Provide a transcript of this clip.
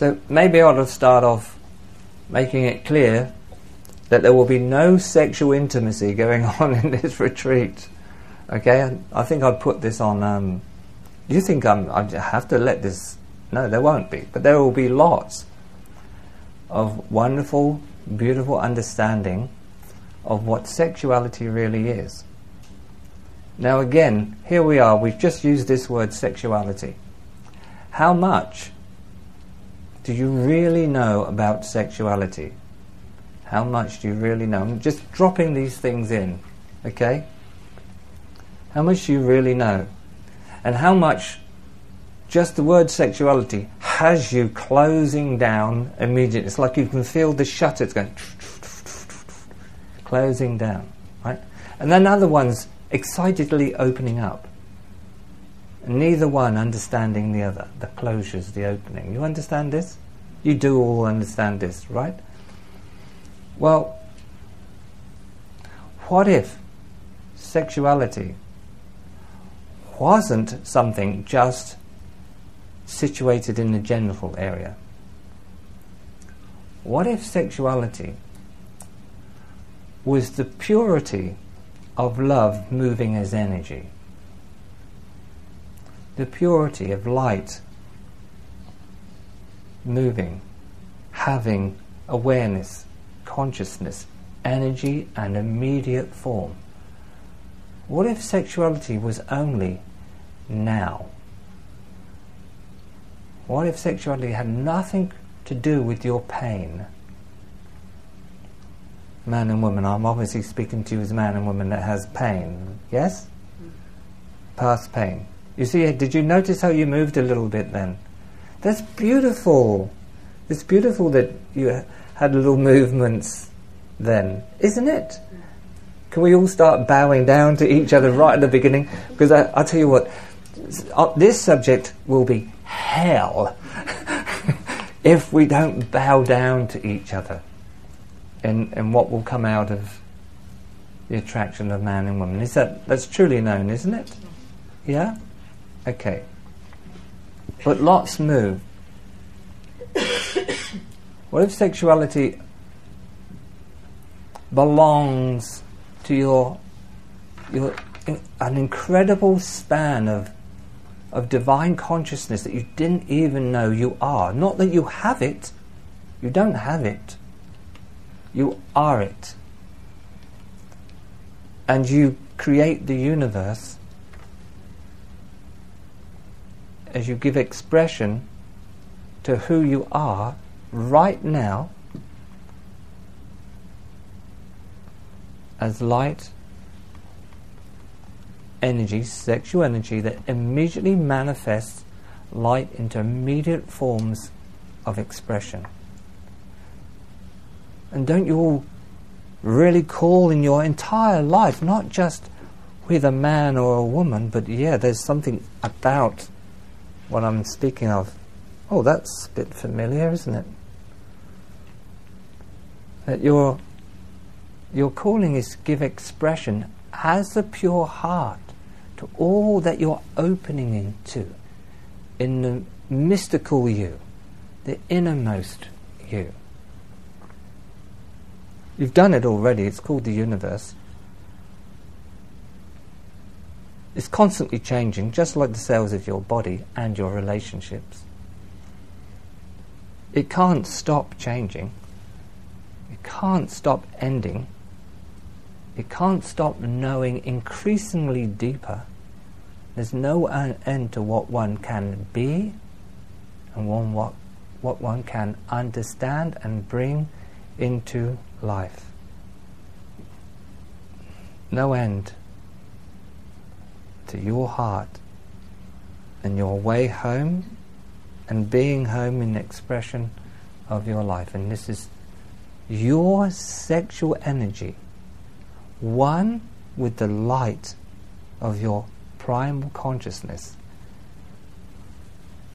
So maybe I ought to start off making it clear that there will be no sexual intimacy going on in this retreat. Okay, I think I'd put this on. Um, you think I'm, I have to let this? No, there won't be, but there will be lots of wonderful, beautiful understanding of what sexuality really is. Now, again, here we are, we've just used this word sexuality. How much do you really know about sexuality? How much do you really know? I'm just dropping these things in, okay? How much do you really know? And how much just the word sexuality has you closing down immediately. It's like you can feel the shutters going closing down, right? And then other ones excitedly opening up. Neither one understanding the other. The closures, the opening. You understand this? You do all understand this, right? Well, what if sexuality wasn't something just situated in the genital area? What if sexuality was the purity of love moving as energy? The purity of light moving, having awareness, consciousness, energy, and immediate form. What if sexuality was only now? What if sexuality had nothing to do with your pain? Man and woman, I'm obviously speaking to you as a man and woman that has pain. Yes? Mm-hmm. Past pain. You see, did you notice how you moved a little bit then? That's beautiful. It's beautiful that you had little movements then, isn't it? Can we all start bowing down to each other right at the beginning? Because I, will tell you what, uh, this subject will be hell if we don't bow down to each other and, and what will come out of the attraction of man and woman. Is that that's truly known, isn't it? Yeah? Okay. But lots move. what if sexuality belongs to your your an incredible span of of divine consciousness that you didn't even know you are. Not that you have it, you don't have it. You are it. And you create the universe as you give expression to who you are right now as light energy, sexual energy that immediately manifests light into immediate forms of expression. And don't you all really call in your entire life, not just with a man or a woman, but yeah, there's something about what I'm speaking of. Oh, that's a bit familiar, isn't it? That your your calling is to give expression as the pure heart to all that you're opening into in the mystical you, the innermost you. You've done it already, it's called the universe. It's constantly changing, just like the cells of your body and your relationships. It can't stop changing. It can't stop ending. It can't stop knowing increasingly deeper. There's no end to what one can be and one, what, what one can understand and bring into life. No end to your heart and your way home and being home in expression of your life. And this is your sexual energy, one with the light of your primal consciousness